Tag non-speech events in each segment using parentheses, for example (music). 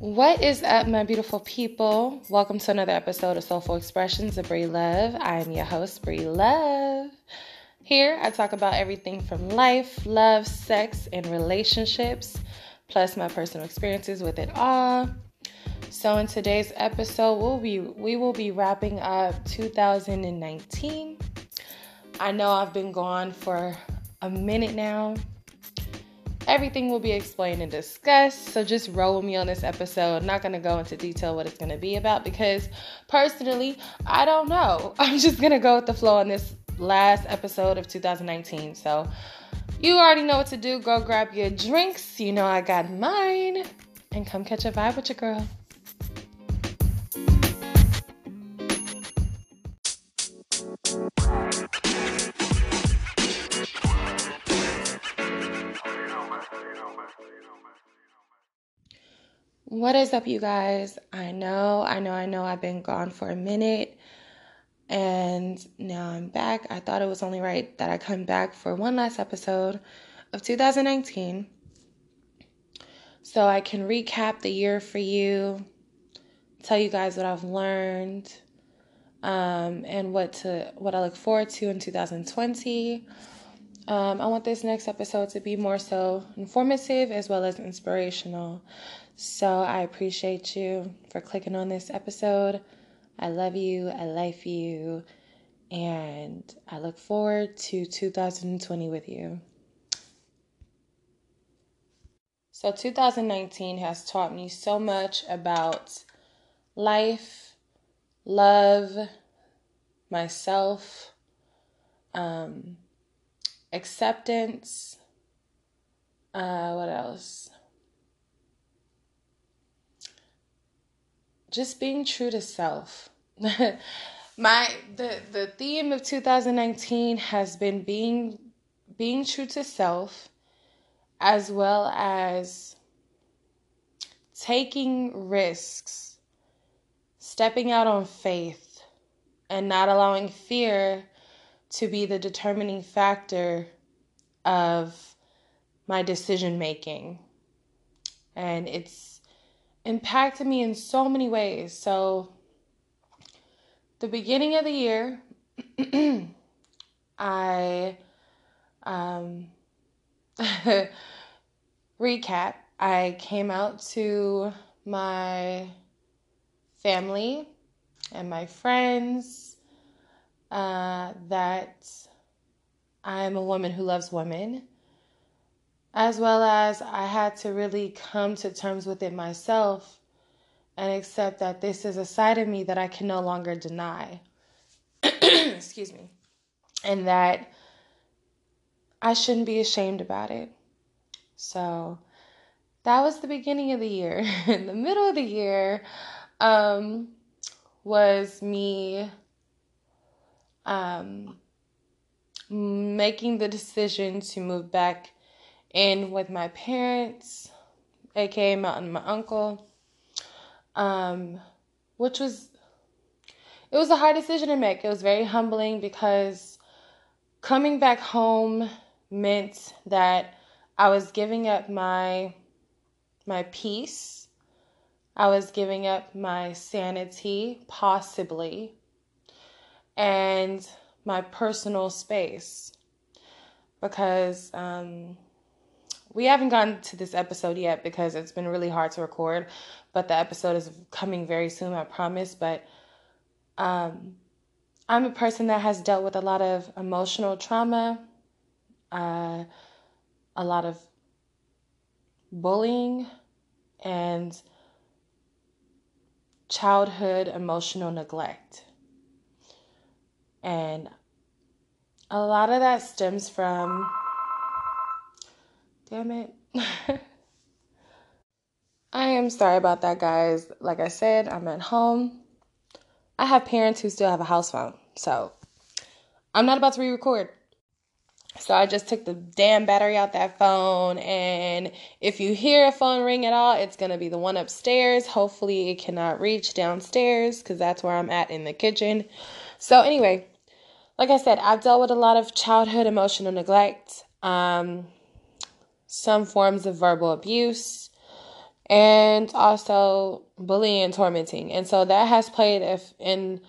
What is up, my beautiful people? Welcome to another episode of Soulful Expressions of Brie Love. I am your host, Brie Love. Here, I talk about everything from life, love, sex, and relationships, plus my personal experiences with it all. So, in today's episode, we'll be we will be wrapping up 2019. I know I've been gone for a minute now. Everything will be explained and discussed. So just roll with me on this episode. I'm not going to go into detail what it's going to be about because personally, I don't know. (laughs) I'm just going to go with the flow on this last episode of 2019. So you already know what to do. Go grab your drinks. You know I got mine. And come catch a vibe with your girl. What is up, you guys? I know, I know, I know I've been gone for a minute and now I'm back. I thought it was only right that I come back for one last episode of 2019 so I can recap the year for you, tell you guys what I've learned, um, and what to what I look forward to in 2020. Um, I want this next episode to be more so informative as well as inspirational. So I appreciate you for clicking on this episode. I love you, I like you, and I look forward to 2020 with you. So, 2019 has taught me so much about life, love, myself, um, acceptance. Uh, what else? Just being true to self. (laughs) My the the theme of 2019 has been being being true to self as well as taking risks, stepping out on faith and not allowing fear to be the determining factor of my decision making. And it's impacted me in so many ways. So, the beginning of the year, (clears throat) I um, (laughs) recap. I came out to my family and my friends uh, that I'm a woman who loves women as well as I had to really come to terms with it myself and accept that this is a side of me that I can no longer deny. (clears throat) Excuse me. And that I shouldn't be ashamed about it. So that was the beginning of the year. (laughs) In the middle of the year um, was me um, making the decision to move back and with my parents, aka my, my uncle, um, which was it was a hard decision to make. It was very humbling because coming back home meant that I was giving up my my peace. I was giving up my sanity, possibly, and my personal space because um, we haven't gotten to this episode yet because it's been really hard to record, but the episode is coming very soon, I promise. But um, I'm a person that has dealt with a lot of emotional trauma, uh, a lot of bullying, and childhood emotional neglect. And a lot of that stems from Damn it. (laughs) I am sorry about that, guys. Like I said, I'm at home. I have parents who still have a house phone, so I'm not about to re record. So I just took the damn battery out that phone, and if you hear a phone ring at all, it's gonna be the one upstairs. Hopefully, it cannot reach downstairs because that's where I'm at in the kitchen. So, anyway, like I said, I've dealt with a lot of childhood emotional neglect. Um, some forms of verbal abuse, and also bullying and tormenting. And so that has played if in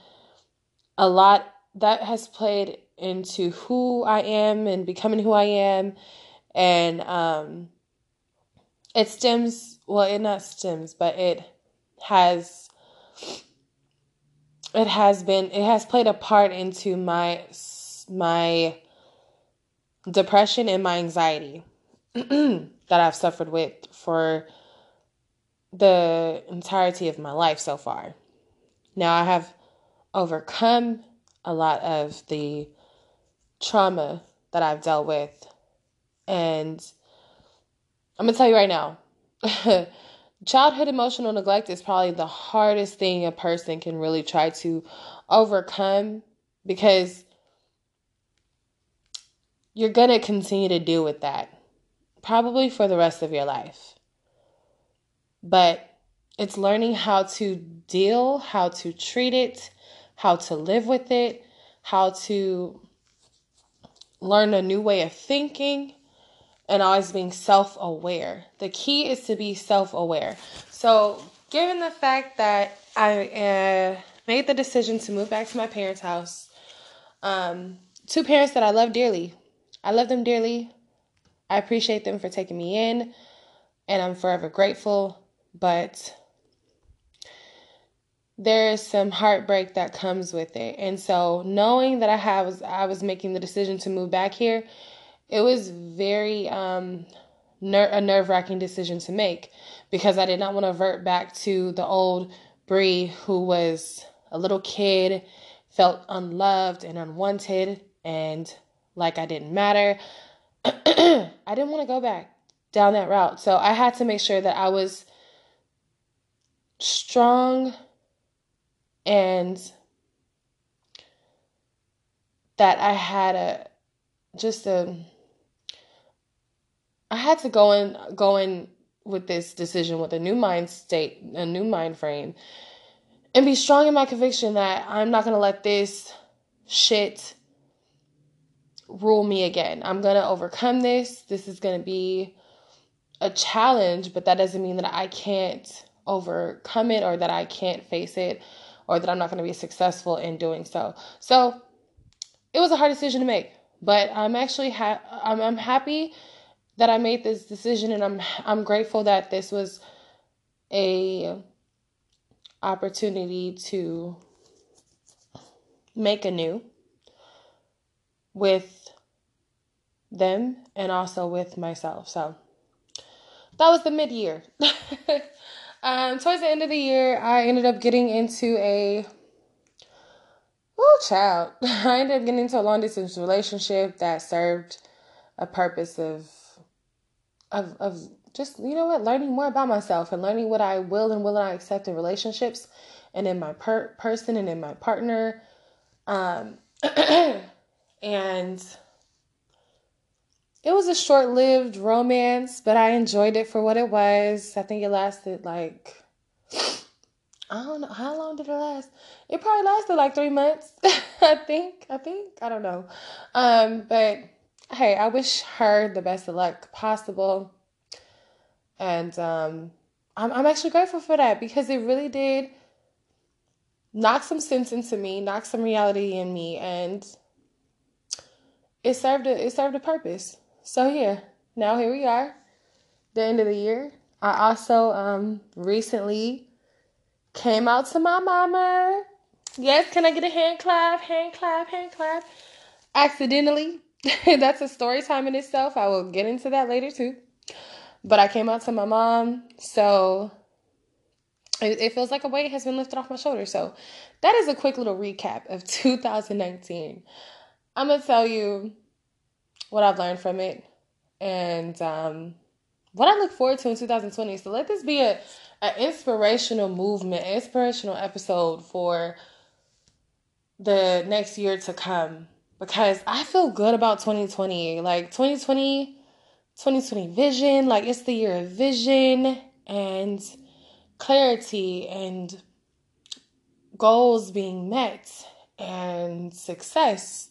a lot that has played into who I am and becoming who I am and um it stems well it not stems but it has it has been it has played a part into my my depression and my anxiety (clears throat) that I've suffered with for the entirety of my life so far. Now I have overcome a lot of the trauma that I've dealt with. And I'm going to tell you right now (laughs) childhood emotional neglect is probably the hardest thing a person can really try to overcome because you're going to continue to deal with that probably for the rest of your life. But it's learning how to deal, how to treat it, how to live with it, how to learn a new way of thinking, and always being self aware. The key is to be self aware. So, given the fact that I uh, made the decision to move back to my parents' house, um, two parents that I love dearly, I love them dearly. I appreciate them for taking me in, and I'm forever grateful. But there is some heartbreak that comes with it. And so knowing that I have I was making the decision to move back here, it was very um ner- a nerve-wracking decision to make because I did not want to revert back to the old Bree who was a little kid, felt unloved and unwanted and like I didn't matter. (clears throat) I didn't want to go back down that route. So I had to make sure that I was strong and that I had a just a I had to go in go in with this decision with a new mind state, a new mind frame, and be strong in my conviction that I'm not gonna let this shit rule me again. I'm gonna overcome this. This is gonna be a challenge, but that doesn't mean that I can't overcome it or that I can't face it or that I'm not going to be successful in doing so. So it was a hard decision to make, but I'm actually ha- I'm, I'm happy that I made this decision, and I'm I'm grateful that this was a opportunity to make anew with them and also with myself. So that was the mid year. (laughs) Um, towards the end of the year, I ended up getting into a oh child. (laughs) I ended up getting into a long distance relationship that served a purpose of of of just you know what learning more about myself and learning what I will and will not accept in relationships and in my per- person and in my partner um (clears throat) and it was a short lived romance, but I enjoyed it for what it was. I think it lasted like, I don't know, how long did it last? It probably lasted like three months, (laughs) I think. I think. I don't know. Um, but hey, I wish her the best of luck possible. And um, I'm, I'm actually grateful for that because it really did knock some sense into me, knock some reality in me, and it served a it served a purpose. So yeah, now here we are, the end of the year. I also um recently came out to my mama. Yes, can I get a hand clap? Hand clap, hand clap. Accidentally. (laughs) That's a story time in itself. I will get into that later too. But I came out to my mom, so it, it feels like a weight has been lifted off my shoulders. So that is a quick little recap of (laughs) 2019. I'm gonna tell you what I've learned from it, and um, what I look forward to in 2020. So let this be a an inspirational movement, inspirational episode for the next year to come because I feel good about 2020. Like 2020, 2020 vision, like it's the year of vision and clarity and goals being met and success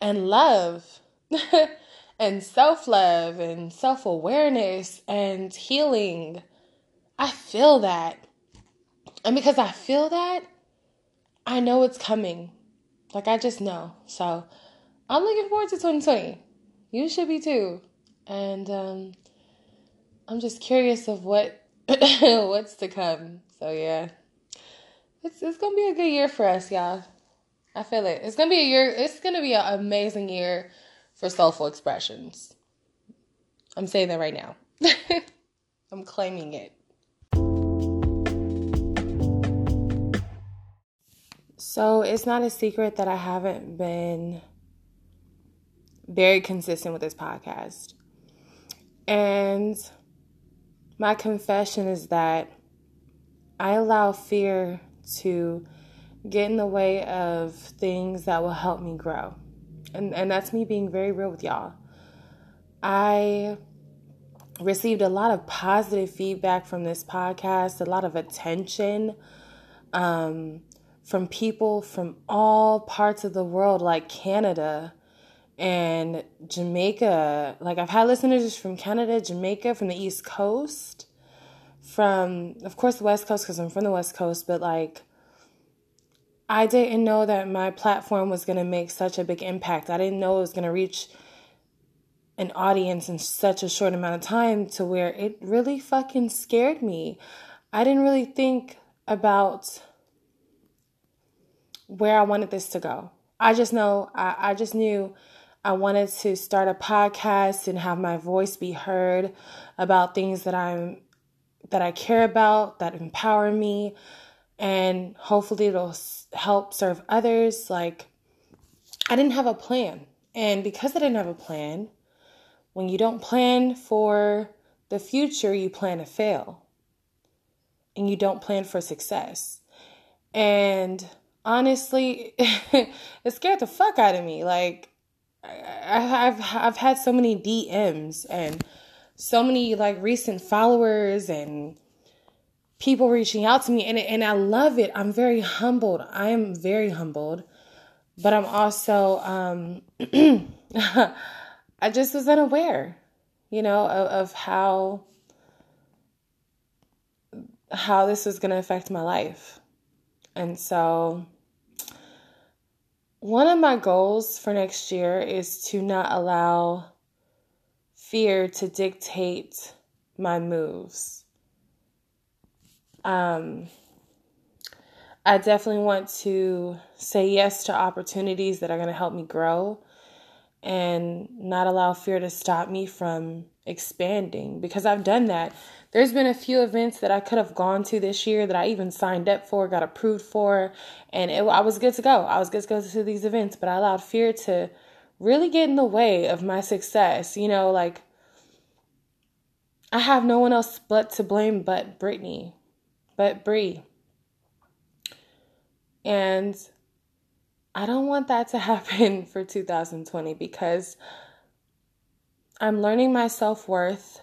and love (laughs) and self love and self awareness and healing. I feel that. And because I feel that, I know it's coming. Like I just know. So I'm looking forward to 2020. You should be too. And um, I'm just curious of what (laughs) what's to come. So yeah. It's it's gonna be a good year for us, y'all. I feel it. It's gonna be a year it's gonna be an amazing year for soulful expressions. I'm saying that right now. (laughs) I'm claiming it. So it's not a secret that I haven't been very consistent with this podcast. And my confession is that I allow fear to get in the way of things that will help me grow. And and that's me being very real with y'all. I received a lot of positive feedback from this podcast, a lot of attention um, from people from all parts of the world, like Canada and Jamaica. Like, I've had listeners from Canada, Jamaica, from the East Coast, from, of course, the West Coast, because I'm from the West Coast, but like, I didn't know that my platform was going to make such a big impact. I didn't know it was going to reach an audience in such a short amount of time to where it really fucking scared me. I didn't really think about where I wanted this to go. I just know, I, I just knew I wanted to start a podcast and have my voice be heard about things that I'm that I care about, that empower me, and hopefully it'll help serve others. Like I didn't have a plan. And because I didn't have a plan, when you don't plan for the future, you plan to fail. And you don't plan for success. And honestly, (laughs) it scared the fuck out of me. Like, I've I've had so many DMs and so many like recent followers and people reaching out to me and and I love it. I'm very humbled. I am very humbled, but I'm also um (clears throat) I just was unaware, you know, of, of how how this was going to affect my life. And so one of my goals for next year is to not allow fear to dictate my moves. Um, I definitely want to say yes to opportunities that are going to help me grow and not allow fear to stop me from expanding because I've done that. There's been a few events that I could have gone to this year that I even signed up for, got approved for, and it, I was good to go. I was good to go to these events, but I allowed fear to really get in the way of my success. You know, like I have no one else but to blame but Brittany, but Bree. And I don't want that to (laughs) happen for 2020 because I'm learning my self worth.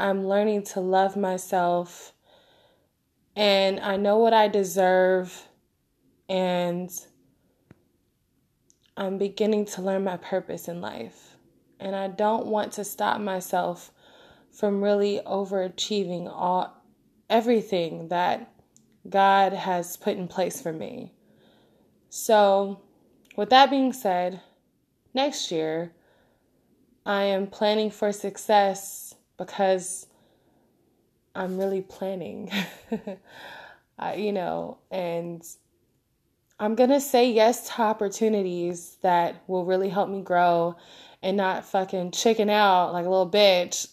I'm learning to love myself. And I know what I deserve. And I'm beginning to learn my purpose in life. And I don't want to stop myself from really overachieving all everything that God has put in place for me. So, with that being said, next year I am planning for success because I'm really planning. (laughs) I, you know, and I'm going to say yes to opportunities that will really help me grow and not fucking chicken out like a little bitch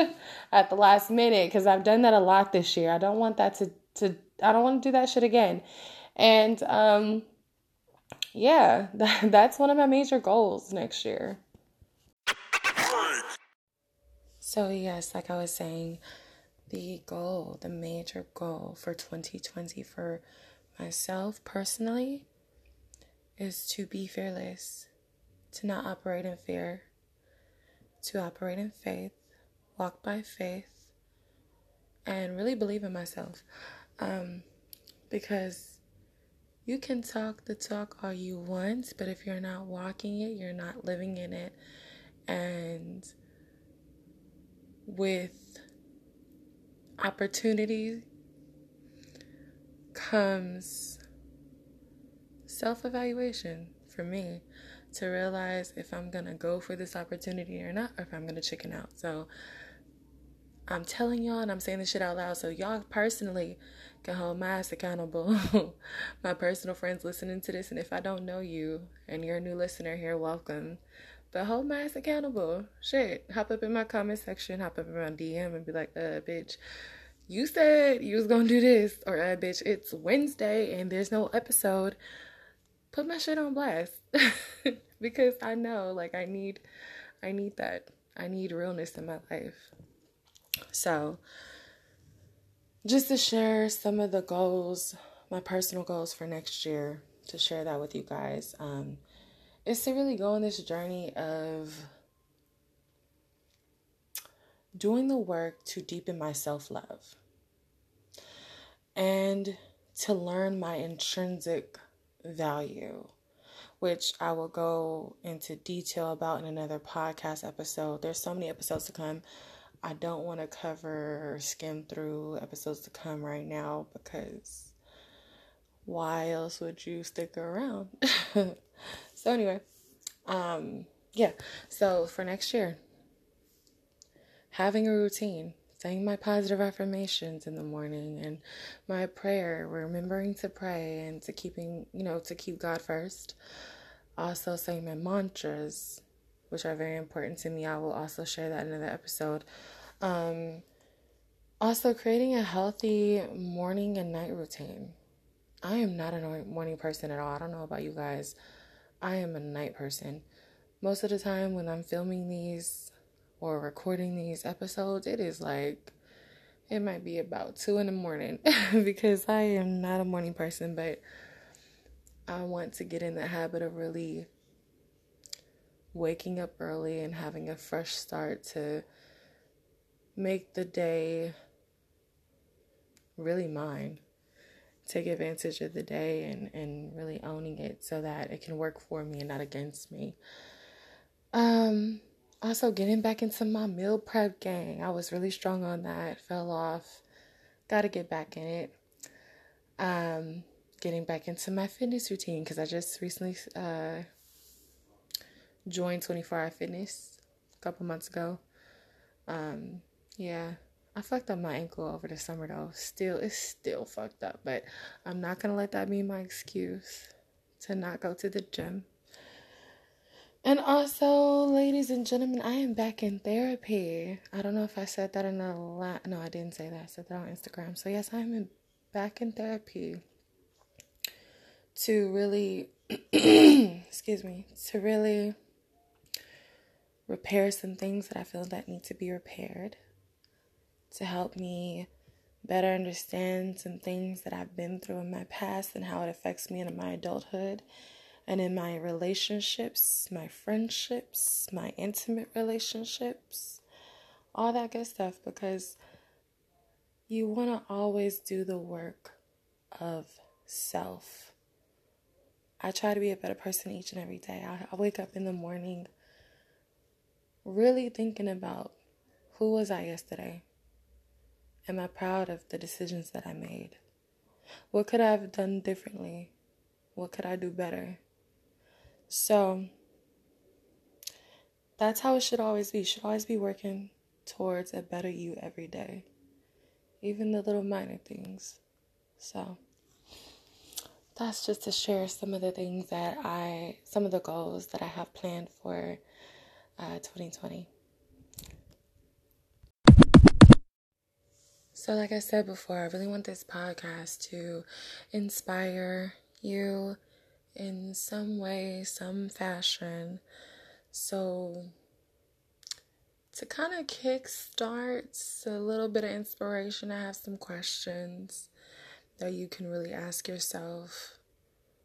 (laughs) at the last minute because I've done that a lot this year. I don't want that to, to I don't want to do that shit again. And um yeah, that, (laughs) that's one of my major goals next year. So, yes, like I was saying, the goal, the major goal for 2020 for myself personally is to be fearless, to not operate in fear, to operate in faith, walk by faith, and really believe in myself. Um, because you can talk the talk all you want, but if you're not walking it, you're not living in it. And with opportunity comes self evaluation for me to realize if I'm gonna go for this opportunity or not, or if I'm gonna chicken out. So I'm telling y'all, and I'm saying this shit out loud, so y'all personally can hold my ass accountable. (laughs) my personal friends listening to this, and if I don't know you and you're a new listener here, welcome. But hold my ass accountable. Shit, hop up in my comment section, hop up in my DM, and be like, uh, bitch, you said you was gonna do this, or uh, bitch, it's Wednesday and there's no episode. Put my shit on blast (laughs) because I know, like, I need, I need that. I need realness in my life. So, just to share some of the goals, my personal goals for next year, to share that with you guys, um, is to really go on this journey of doing the work to deepen my self love and to learn my intrinsic value, which I will go into detail about in another podcast episode. There's so many episodes to come. I don't want to cover or skim through episodes to come right now because why else would you stick around? (laughs) so anyway, um yeah. So for next year, having a routine, saying my positive affirmations in the morning and my prayer, remembering to pray and to keeping, you know, to keep God first. Also saying my mantras, which are very important to me. I will also share that in another episode. Um, also, creating a healthy morning and night routine. I am not a morning person at all. I don't know about you guys. I am a night person. Most of the time, when I'm filming these or recording these episodes, it is like it might be about two in the morning (laughs) because I am not a morning person, but I want to get in the habit of really waking up early and having a fresh start to make the day really mine. Take advantage of the day and, and really owning it so that it can work for me and not against me. Um, also getting back into my meal prep gang. I was really strong on that, fell off. Gotta get back in it. Um, getting back into my fitness routine because I just recently uh, joined 24 Hour Fitness a couple months ago. Um, yeah, I fucked up my ankle over the summer though. Still, it's still fucked up, but I'm not gonna let that be my excuse to not go to the gym. And also, ladies and gentlemen, I am back in therapy. I don't know if I said that in a lot. No, I didn't say that. I said that on Instagram. So yes, I'm in, back in therapy to really, (clears throat) excuse me, to really repair some things that I feel that need to be repaired, to help me better understand some things that I've been through in my past and how it affects me in my adulthood and in my relationships, my friendships, my intimate relationships, all that good stuff because you want to always do the work of self I try to be a better person each and every day. I, I wake up in the morning really thinking about who was I yesterday? Am I proud of the decisions that I made? What could I have done differently? What could I do better? So that's how it should always be. You should always be working towards a better you every day. Even the little minor things. So that's just to share some of the things that I, some of the goals that I have planned for uh, 2020. So, like I said before, I really want this podcast to inspire you in some way, some fashion. So, to kind of kickstart a little bit of inspiration, I have some questions that you can really ask yourself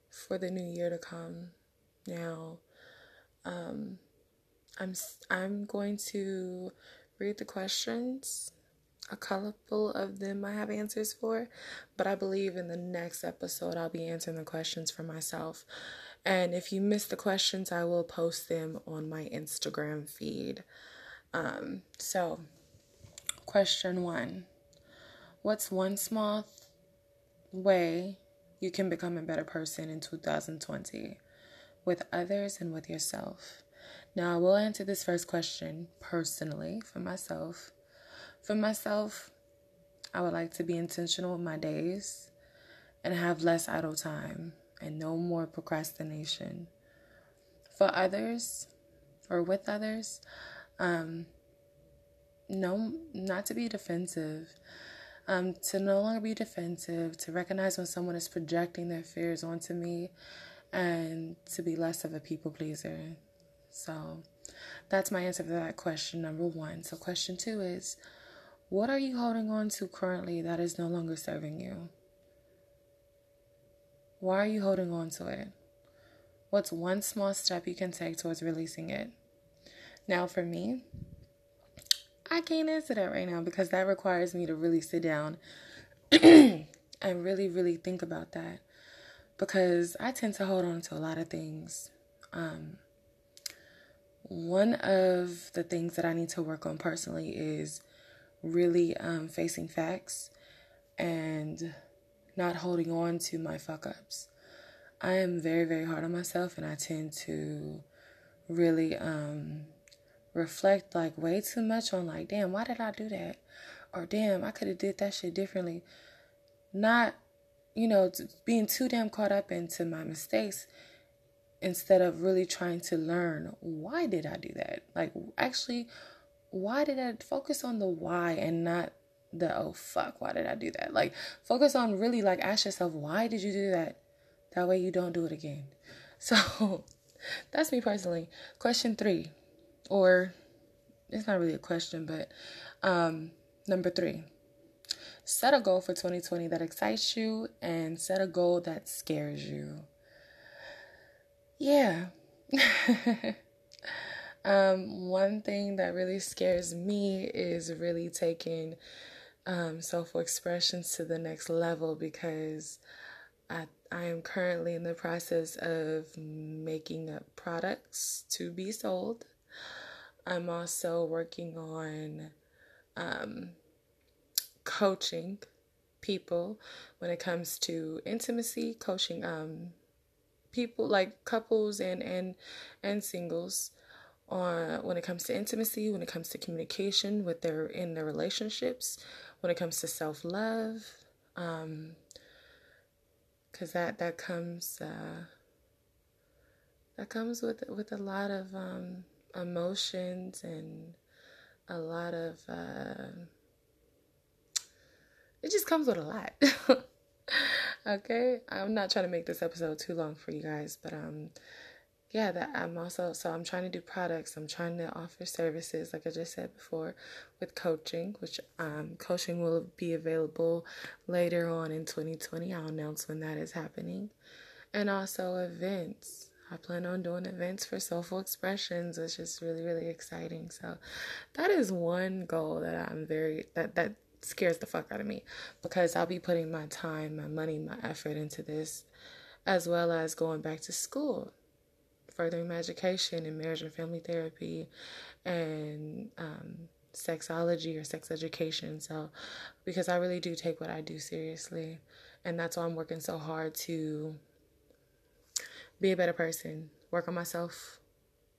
for the new year to come. Now, um, I'm I'm going to read the questions. A couple of them I have answers for, but I believe in the next episode I'll be answering the questions for myself. And if you miss the questions, I will post them on my Instagram feed. Um, so, question one What's one small th- way you can become a better person in 2020 with others and with yourself? Now, I will answer this first question personally for myself. For myself, I would like to be intentional with my days and have less idle time and no more procrastination. For others, or with others, um, no, not to be defensive. Um, to no longer be defensive, to recognize when someone is projecting their fears onto me, and to be less of a people pleaser. So that's my answer for that question, number one. So, question two is what are you holding on to currently that is no longer serving you? Why are you holding on to it? What's one small step you can take towards releasing it? Now, for me, I can't answer that right now because that requires me to really sit down (clears throat) and really, really think about that because I tend to hold on to a lot of things. Um, one of the things that I need to work on personally is really um, facing facts and not holding on to my fuck ups. I am very, very hard on myself, and I tend to really um, reflect like way too much on like, damn, why did I do that? Or damn, I could have did that shit differently. Not, you know, being too damn caught up into my mistakes instead of really trying to learn why did I do that? Like actually, why did I focus on the why and not the oh fuck why did i do that? Like focus on really like ask yourself why did you do that? That way you don't do it again. (laughs) So that's me personally. Question three or it's not really a question but um number three. Set a goal for 2020 that excites you and set a goal that scares you yeah (laughs) um one thing that really scares me is really taking um, soulful expressions to the next level because I, I am currently in the process of making up products to be sold. I'm also working on um, coaching people when it comes to intimacy, coaching um, people like couples and and and singles on when it comes to intimacy, when it comes to communication with their in their relationships, when it comes to self love, um, because that that comes uh, that comes with with a lot of um, emotions and a lot of uh, it just comes with a lot. (laughs) okay, I'm not trying to make this episode too long for you guys, but um yeah, that I'm also so I'm trying to do products. I'm trying to offer services, like I just said before, with coaching, which um, coaching will be available later on in 2020. I'll announce when that is happening, and also events. I plan on doing events for Soulful Expressions, which is really really exciting. So that is one goal that I'm very that that scares the fuck out of me because I'll be putting my time, my money, my effort into this, as well as going back to school furthering my education in marriage and family therapy and um, sexology or sex education. So, because I really do take what I do seriously, and that's why I'm working so hard to be a better person, work on myself,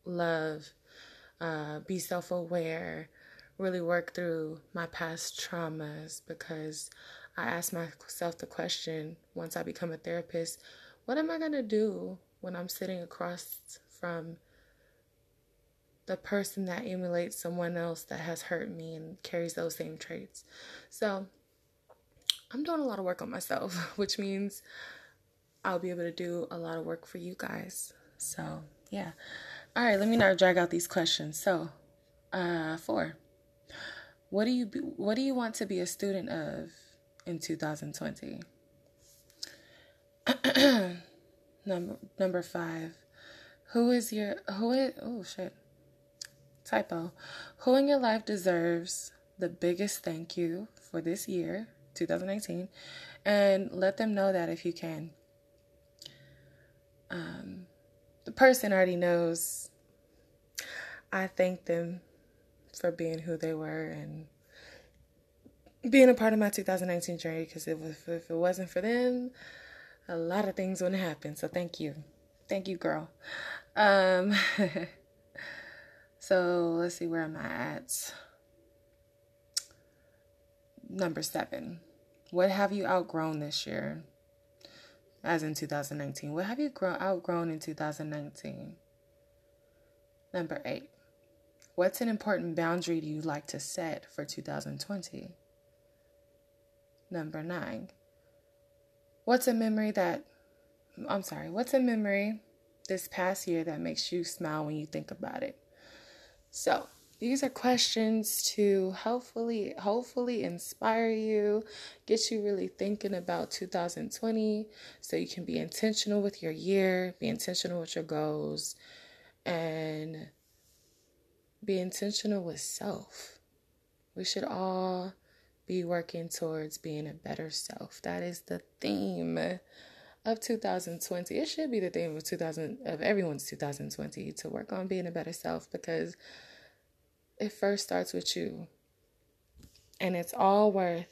love, uh, be self aware, really work through my past traumas because I ask myself the question once I become a therapist what am I going to do when I'm sitting across from the person that emulates someone else that has hurt me and carries those same traits. So I'm doing a lot of work on myself, (laughs) which means I'll be able to do a lot of work for you guys. So yeah. All right, let me now drag out these questions. So, uh, four. What do you be, what do you want to be a student of in 2020? (clears throat) Number number five. Who is your who is oh shit. Typo. Who in your life deserves the biggest thank you for this year, 2018, and let them know that if you can. Um, the person already knows. I thank them for being who they were and being a part of my 2019 journey because if, if it wasn't for them, a lot of things wouldn't happen. So thank you. Thank you, girl. Um, (laughs) so let's see where am I at. Number seven. What have you outgrown this year? As in 2019. What have you grown outgrown in 2019? Number eight. What's an important boundary do you like to set for 2020? Number nine. What's a memory that, I'm sorry, what's a memory this past year that makes you smile when you think about it? So, these are questions to hopefully hopefully inspire you, get you really thinking about 2020 so you can be intentional with your year, be intentional with your goals and be intentional with self. We should all be working towards being a better self. That is the theme of 2020. It should be the theme of 2000 of everyone's 2020 to work on being a better self because it first starts with you. And it's all worth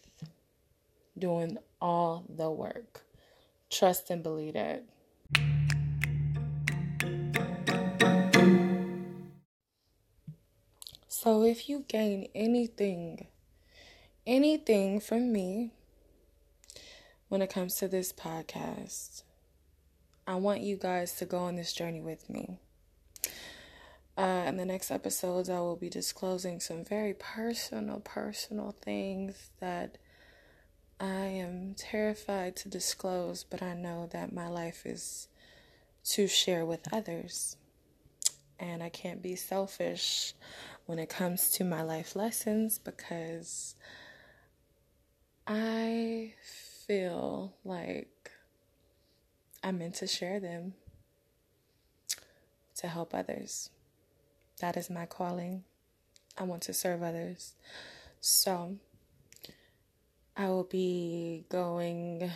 doing all the work. Trust and believe that. So if you gain anything anything from me when it comes to this podcast, I want you guys to go on this journey with me. Uh, in the next episodes, I will be disclosing some very personal, personal things that I am terrified to disclose, but I know that my life is to share with others. And I can't be selfish when it comes to my life lessons because I feel like I'm meant to share them to help others. That is my calling. I want to serve others. So I will be going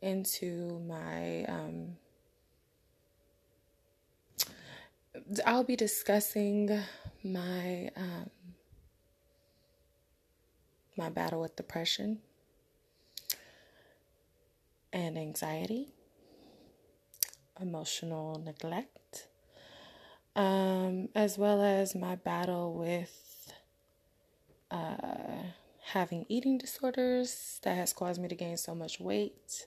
into my um, I'll be discussing my um, my battle with depression and anxiety, emotional neglect, um, as well as my battle with uh, having eating disorders that has caused me to gain so much weight,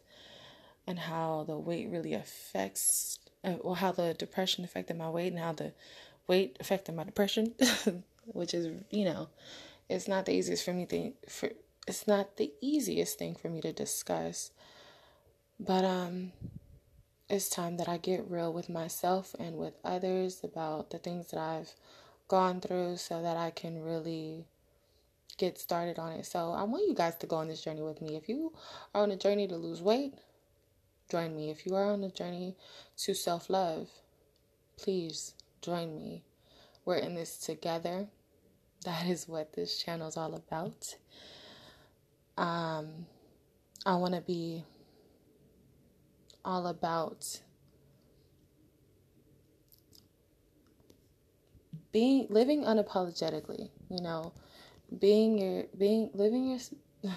and how the weight really affects, uh, well, how the depression affected my weight, and how the weight affecting my depression, (laughs) which is, you know, it's not the easiest for me to for it's not the easiest thing for me to discuss. But um it's time that I get real with myself and with others about the things that I've gone through so that I can really get started on it. So I want you guys to go on this journey with me. If you are on a journey to lose weight, join me. If you are on a journey to self love, please join me. We're in this together. That is what this channel is all about. Um, I want to be all about being living unapologetically. You know, being your being living your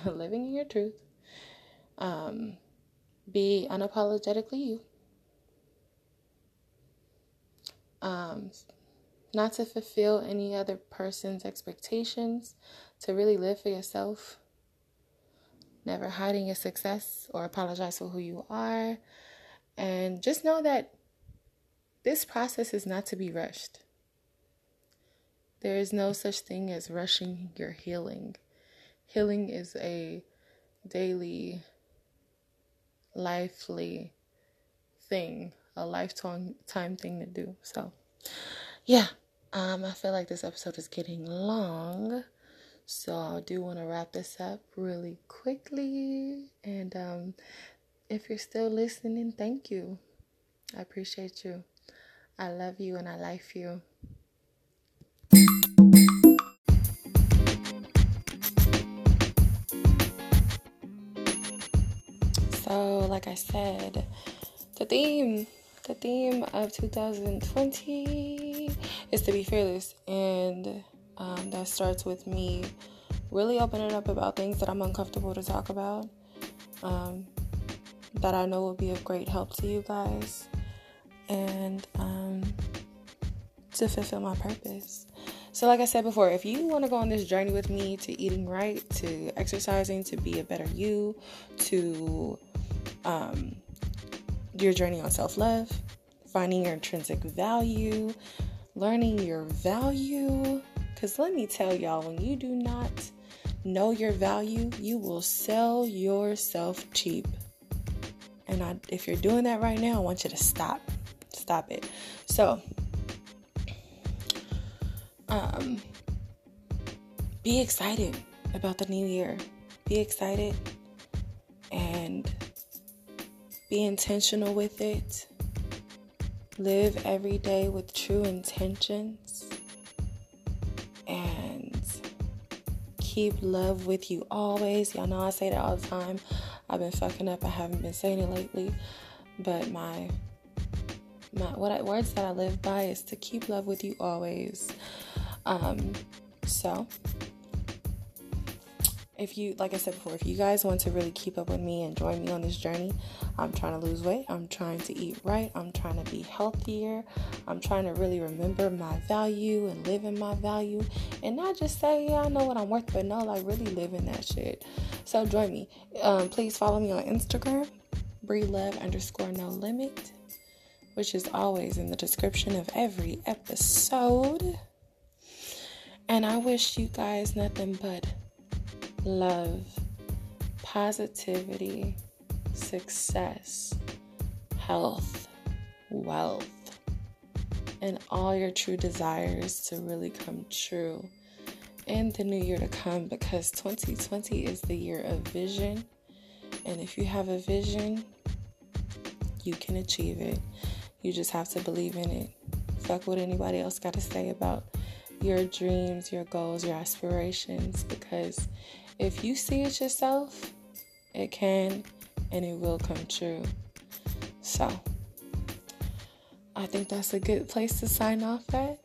(laughs) living in your truth. Um, be unapologetically you. Um, not to fulfill any other person's expectations, to really live for yourself, never hiding your success or apologize for who you are. And just know that this process is not to be rushed. There is no such thing as rushing your healing. Healing is a daily, lively thing, a lifetime time thing to do. So, yeah, um, I feel like this episode is getting long. So I do want to wrap this up really quickly. And um, if you're still listening, thank you. I appreciate you. I love you and I like you. So, like I said, the theme the theme of 2020 is to be fearless, and um, that starts with me really opening up about things that I'm uncomfortable to talk about, um, that I know will be of great help to you guys, and um, to fulfill my purpose. So, like I said before, if you want to go on this journey with me to eating right, to exercising, to be a better you, to um, your journey on self love, finding your intrinsic value, learning your value. Because let me tell y'all, when you do not know your value, you will sell yourself cheap. And I, if you're doing that right now, I want you to stop. Stop it. So, um, be excited about the new year. Be excited and be intentional with it. Live every day with true intentions. And keep love with you always. Y'all know I say that all the time. I've been fucking up. I haven't been saying it lately. But my my what I, words that I live by is to keep love with you always. Um, so if you like I said before, if you guys want to really keep up with me and join me on this journey, I'm trying to lose weight, I'm trying to eat right, I'm trying to be healthier, I'm trying to really remember my value and live in my value and not just say, yeah, I know what I'm worth, but no, like really live in that shit. So join me. Um, please follow me on Instagram, Bree Love underscore no limit, which is always in the description of every episode. And I wish you guys nothing but love, positivity, success, health, wealth, and all your true desires to really come true in the new year to come because 2020 is the year of vision. And if you have a vision, you can achieve it. You just have to believe in it. Fuck what anybody else got to say about your dreams, your goals, your aspirations because if you see it yourself, it can and it will come true. So, I think that's a good place to sign off at.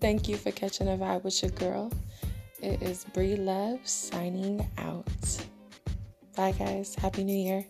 Thank you for catching a vibe with your girl. It is Bree Love signing out. Bye, guys. Happy New Year.